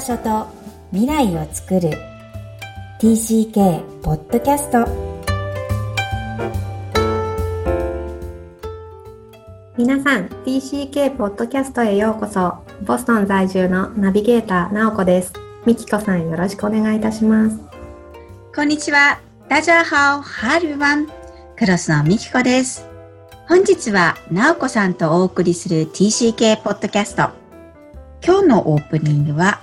場所と未来を作る。TCK ポッドキャスト皆さん TCK ポッドキャストへようこそ。ボストン在住のナビゲーターなおこです。みきこさんよろしくお願いいたします。こんにちは。ダジャーハオハルワン。クロスのみきこです。本日はなおこさんとお送りする TCK ポッドキャスト今日のオープニングは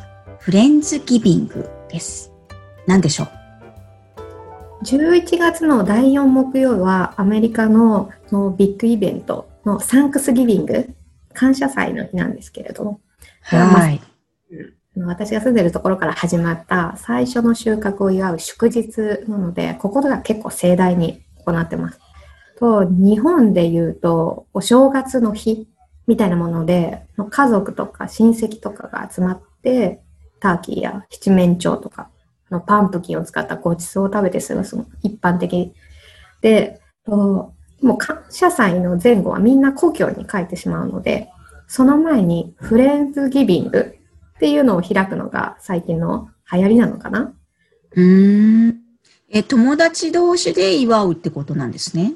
フレンズギビングです。何でしょう？11月の第4木曜はアメリカののビッグイベントのサンクスギビング、感謝祭の日なんですけれども、はい。私が住んでるところから始まった最初の収穫を祝う祝日なので、ここでは結構盛大に行ってます。と、日本で言うと、お正月の日みたいなもので、家族とか親戚とかが集まって、ターキーや七面鳥とかのパンプキンを使ったごちそうを食べて過ごすの一般的で、もう感謝祭の前後はみんな故郷に帰ってしまうので、その前にフレンズギビングっていうのを開くのが最近の流行りなのかなうん。え、友達同士で祝うってことなんですね？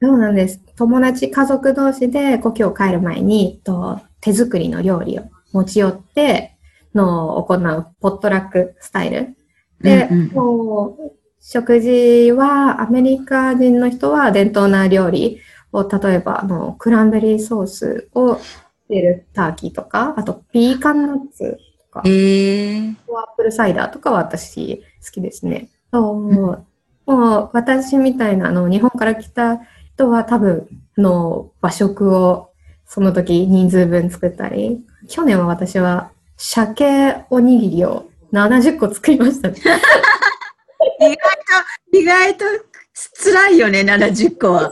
そうなんです。友達、家族同士で故郷を帰る前に、と手作りの料理を持ち寄っての行うポットラックスタイル。で、うんうん、食事はアメリカ人の人は伝統な料理を、例えばあのクランベリーソースを入れるターキーとか、あとピーカンナッツとか、えー、アップルサイダーとかは私好きですね。そう、うん、もう私みたいなあの日本から来た人は多分の和食をその時人数分作ったり、去年は私は鮭おにぎりを70個作りましたね。意外と、意外と辛いよね、70個は。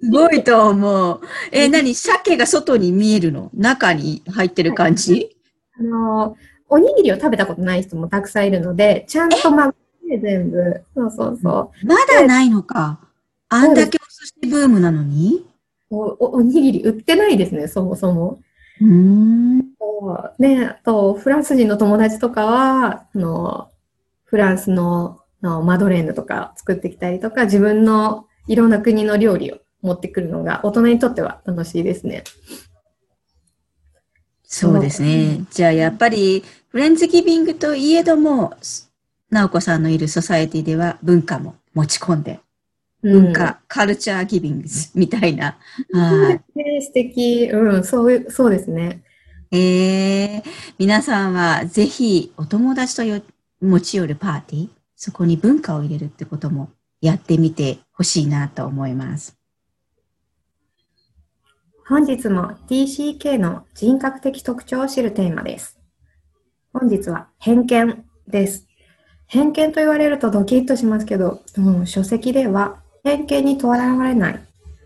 すごいと思う。えー、何鮭が外に見えるの？中に入ってる感じ、はい、あの、おにぎりを食べたことない人もたくさんいるので、ちゃんとまって全部。そうそうそう。まだないのか。あんだけお寿司ブームなのに？おおおにぎり売ってないですね、そもそも。うんね、とフランス人の友達とかは、あのフランスののマドレーヌとか作ってきたりとか、自分のいろんな国の料理を持ってくるのが大人にとっては楽しいですね。そうですね。じゃあやっぱりフレンズギビングといえども、直子さんのいるソサエティでは文化も持ち込んで文化、うん、カルチャーギビングスみたいな。はい。素敵。うん、そう、そうですね。えー、皆さんはぜひお友達とよ持ち寄るパーティー、そこに文化を入れるってこともやってみてほしいなと思います。本日も TCK の人格的特徴を知るテーマです。本日は偏見です。偏見と言われるとドキッとしますけど、うん、書籍では偏見にとらわれない。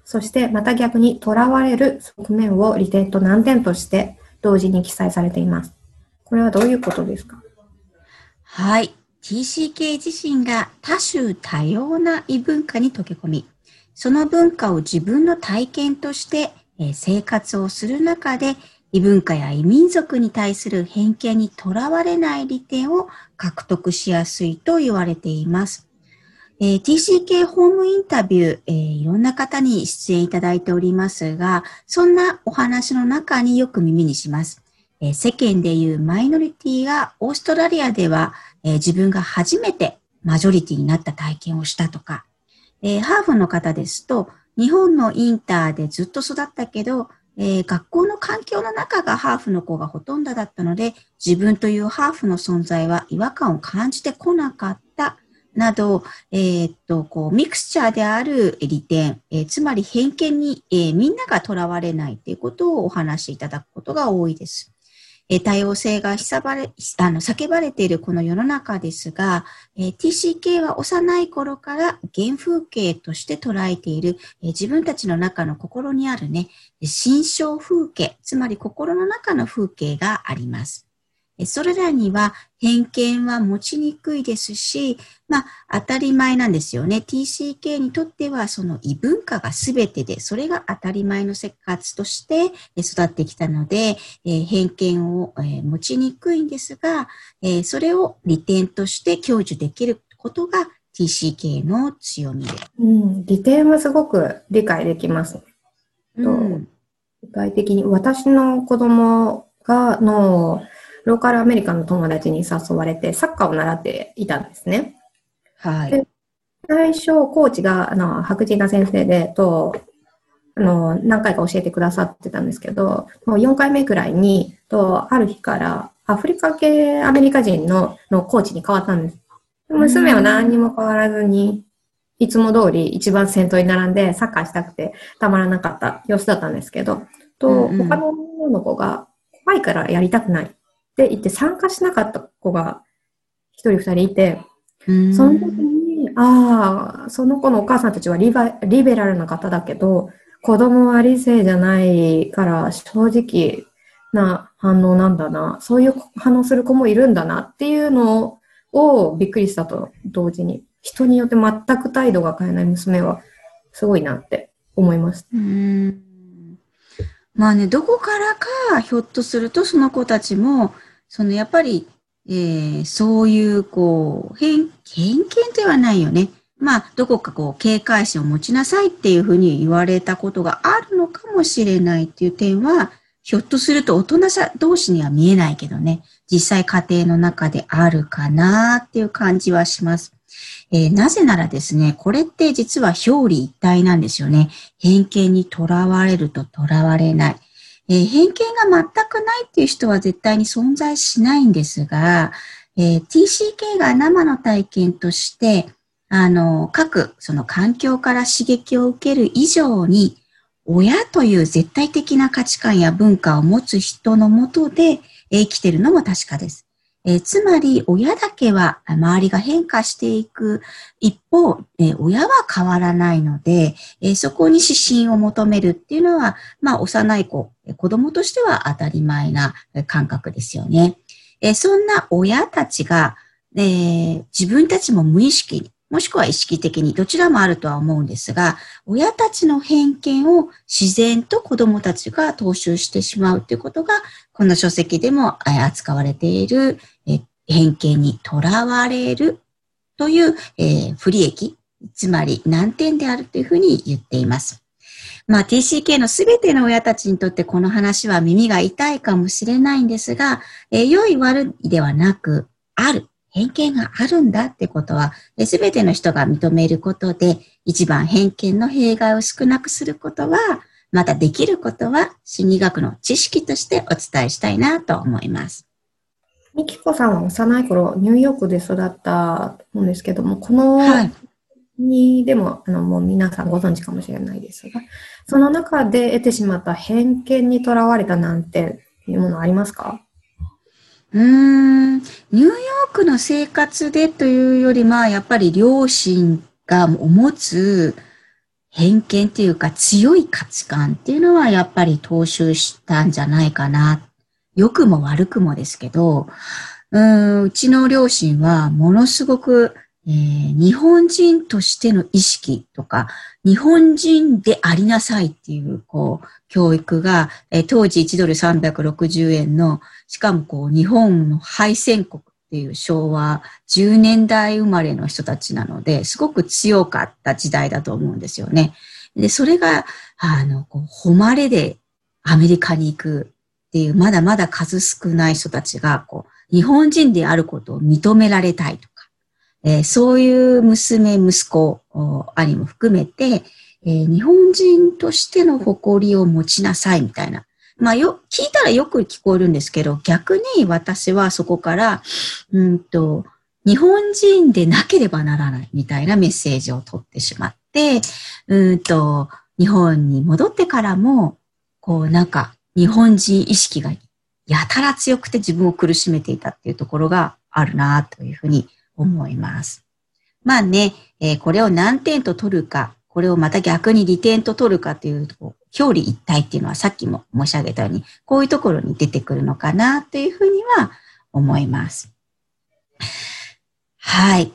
そしてまた逆にとらわれる側面を利点と難点として同時に記載されています。これはどういうことですか？はい。TCK 自身が多種多様な異文化に溶け込み、その文化を自分の体験として生活をする中で異文化や異民族に対する偏見にとらわれない利点を獲得しやすいと言われています。えー、TCK ホームインタビュー、えー、いろんな方に出演いただいておりますが、そんなお話の中によく耳にします。えー、世間でいうマイノリティがオーストラリアでは、え自分が初めてマジョリティになった体験をしたとか、えハーフの方ですと、日本のインターでずっと育ったけど、え、学校の環境の中がハーフの子がほとんどだったので、自分というハーフの存在は違和感を感じてこなかったなど、えー、っと、こう、ミクスチャーである利点、えー、つまり偏見に、えー、みんながとらわれないということをお話しいただくことが多いです。え多様性がひさばれあの叫ばれているこの世の中ですが、え TCK は幼い頃から原風景として捉えている、え自分たちの中の心にあるね、心象風景、つまり心の中の風景があります。それらには偏見は持ちにくいですし、まあ当たり前なんですよね。TCK にとってはその異文化が全てで、それが当たり前の生活として育ってきたので、えー、偏見を、えー、持ちにくいんですが、えー、それを利点として享受できることが TCK の強みで。うん、利点はすごく理解できます。うん、具体的に私の子供が、の、ローカルアメリカの友達に誘われて、サッカーを習っていたんですね。はい。最初、コーチが、あの、白人な先生で、と、あの、何回か教えてくださってたんですけど、もう4回目くらいに、と、ある日から、アフリカ系アメリカ人ののコーチに変わったんです。娘は何にも変わらずに、いつも通り一番先頭に並んでサッカーしたくてたまらなかった様子だったんですけど、と、他の女の子が怖いからやりたくないって言って参加しなかった子が一人二人いて、その時に、ああ、その子のお母さんたちはリバリベラルな方だけど、子供は理性じゃないから正直な反応なんだな、そういう反応する子もいるんだなっていうのをびっくりしたと同時に、人によって全く態度が変えない娘はすごいなって思いました。まあね、どこからか、ひょっとするとその子たちも、そのやっぱり、えー、そういう、こう、偏、偏見ではないよね。まあ、どこかこう、警戒心を持ちなさいっていうふうに言われたことがあるのかもしれないっていう点は、ひょっとすると大人さ同士には見えないけどね、実際家庭の中であるかなっていう感じはします。えー、なぜならですね、これって実は表裏一体なんですよね。偏見にとらわれるととらわれない。えー、偏見が全くないっていう人は絶対に存在しないんですが、えー、TCK が生の体験として、あの、各その環境から刺激を受ける以上に、親という絶対的な価値観や文化を持つ人のもとで生きてるのも確かです。えー、つまり、親だけは周りが変化していく一方、えー、親は変わらないので、えー、そこに指針を求めるっていうのは、まあ、幼い子、子供としては当たり前な感覚ですよね。えそんな親たちが、え自分たちも無意識に、もしくは意識的に、どちらもあるとは思うんですが、親たちの偏見を自然と子供たちが踏襲してしまうということが、この書籍でも扱われている偏見にとらわれるという、えー、不利益、つまり難点であるというふうに言っています。まあ TCK のすべての親たちにとってこの話は耳が痛いかもしれないんですが、えー、良い悪いではなく、ある。偏見があるんだってことは、すべての人が認めることで、一番偏見の弊害を少なくすることは、またできることは心理学の知識としてお伝えしたいなと思います。みきこさんは幼い頃、ニューヨークで育ったと思うんですけども、この、はい、にでも、あの、もう皆さんご存知かもしれないですが、その中で得てしまった偏見にとらわれたなんていうものありますか？うーん、ニューヨークの生活でというより、まあ、やっぱり両親が持つ偏見っていうか強い価値観っていうのはやっぱり踏襲したんじゃないかな。良くも悪くもですけど、うちの両親はものすごく、えー、日本人としての意識とか、日本人でありなさいっていう、こう、教育が、えー、当時1ドル360円の、しかもこう、日本の敗戦国っていう昭和10年代生まれの人たちなので、すごく強かった時代だと思うんですよね。で、それが、あの、こう誉れでアメリカに行くっていう、まだまだ数少ない人たちが、こう、日本人であることを認められたいとか、えー、そういう娘、息子、兄も含めて、えー、日本人としての誇りを持ちなさいみたいな。まあよ、聞いたらよく聞こえるんですけど、逆に私はそこから、うんと、日本人でなければならないみたいなメッセージを取ってしまって、うんと、日本に戻ってからも、こうなんか日本人意識がやたら強くて自分を苦しめていたっていうところがあるなというふうに思います。まあね、えー、これを何点と取るか、これをまた逆に利点と取るかというと、表裏一体っていうのはさっきも申し上げたように、こういうところに出てくるのかなというふうには思います。はい。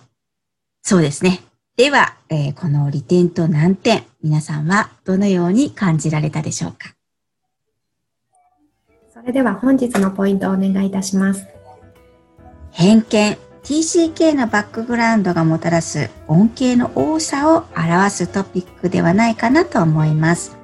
そうですね。では、えー、この利点と難点、皆さんはどのように感じられたでしょうか？れでは本日のポイントをお願いいたします。偏見、TCK のバックグラウンドがもたらす恩恵の多さを表すトピックではないかなと思います。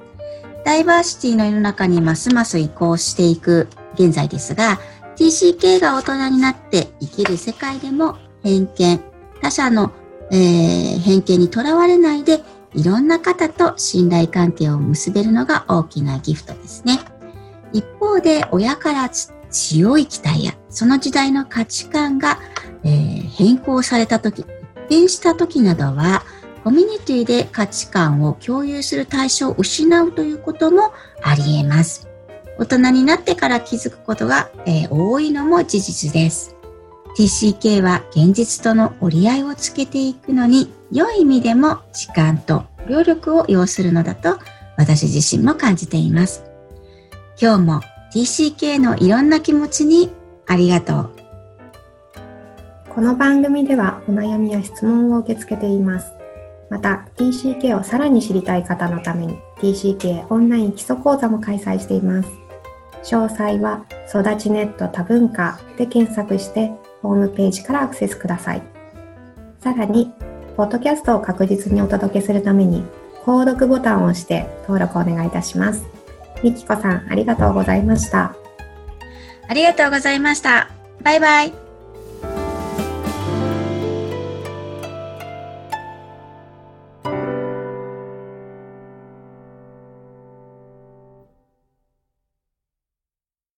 ダイバーシティの世の中にますます移行していく現在ですが、TCK が大人になって生きる世界でも偏見、他者の、えー、偏見にとらわれないでいろんな方と信頼関係を結べるのが大きなギフトですね。一方で親から強い期待やその時代の価値観がえー、変更された時、一変した時などは、コミュニティで価値観を共有する対象を失うということもあり得ます。大人になってから気づくことが、えー、多いのも事実です。TCK は現実との折り合いをつけていくのに、良い意味でも時間と労力を要するのだと私自身も感じています。今日も TCK のいろんな気持ちにありがとう。この番組ではお悩みや質問を受け付けています。また、TCK をさらに知りたい方のために TCK オンライン基礎講座も開催しています。詳細は育ちネット多文化で検索してホームページからアクセスください。さらに、ポッドキャストを確実にお届けするために、購読ボタンを押して登録をお願いいたします。みきこさん、ありがとうございました。ありがとうございました。バイバイ。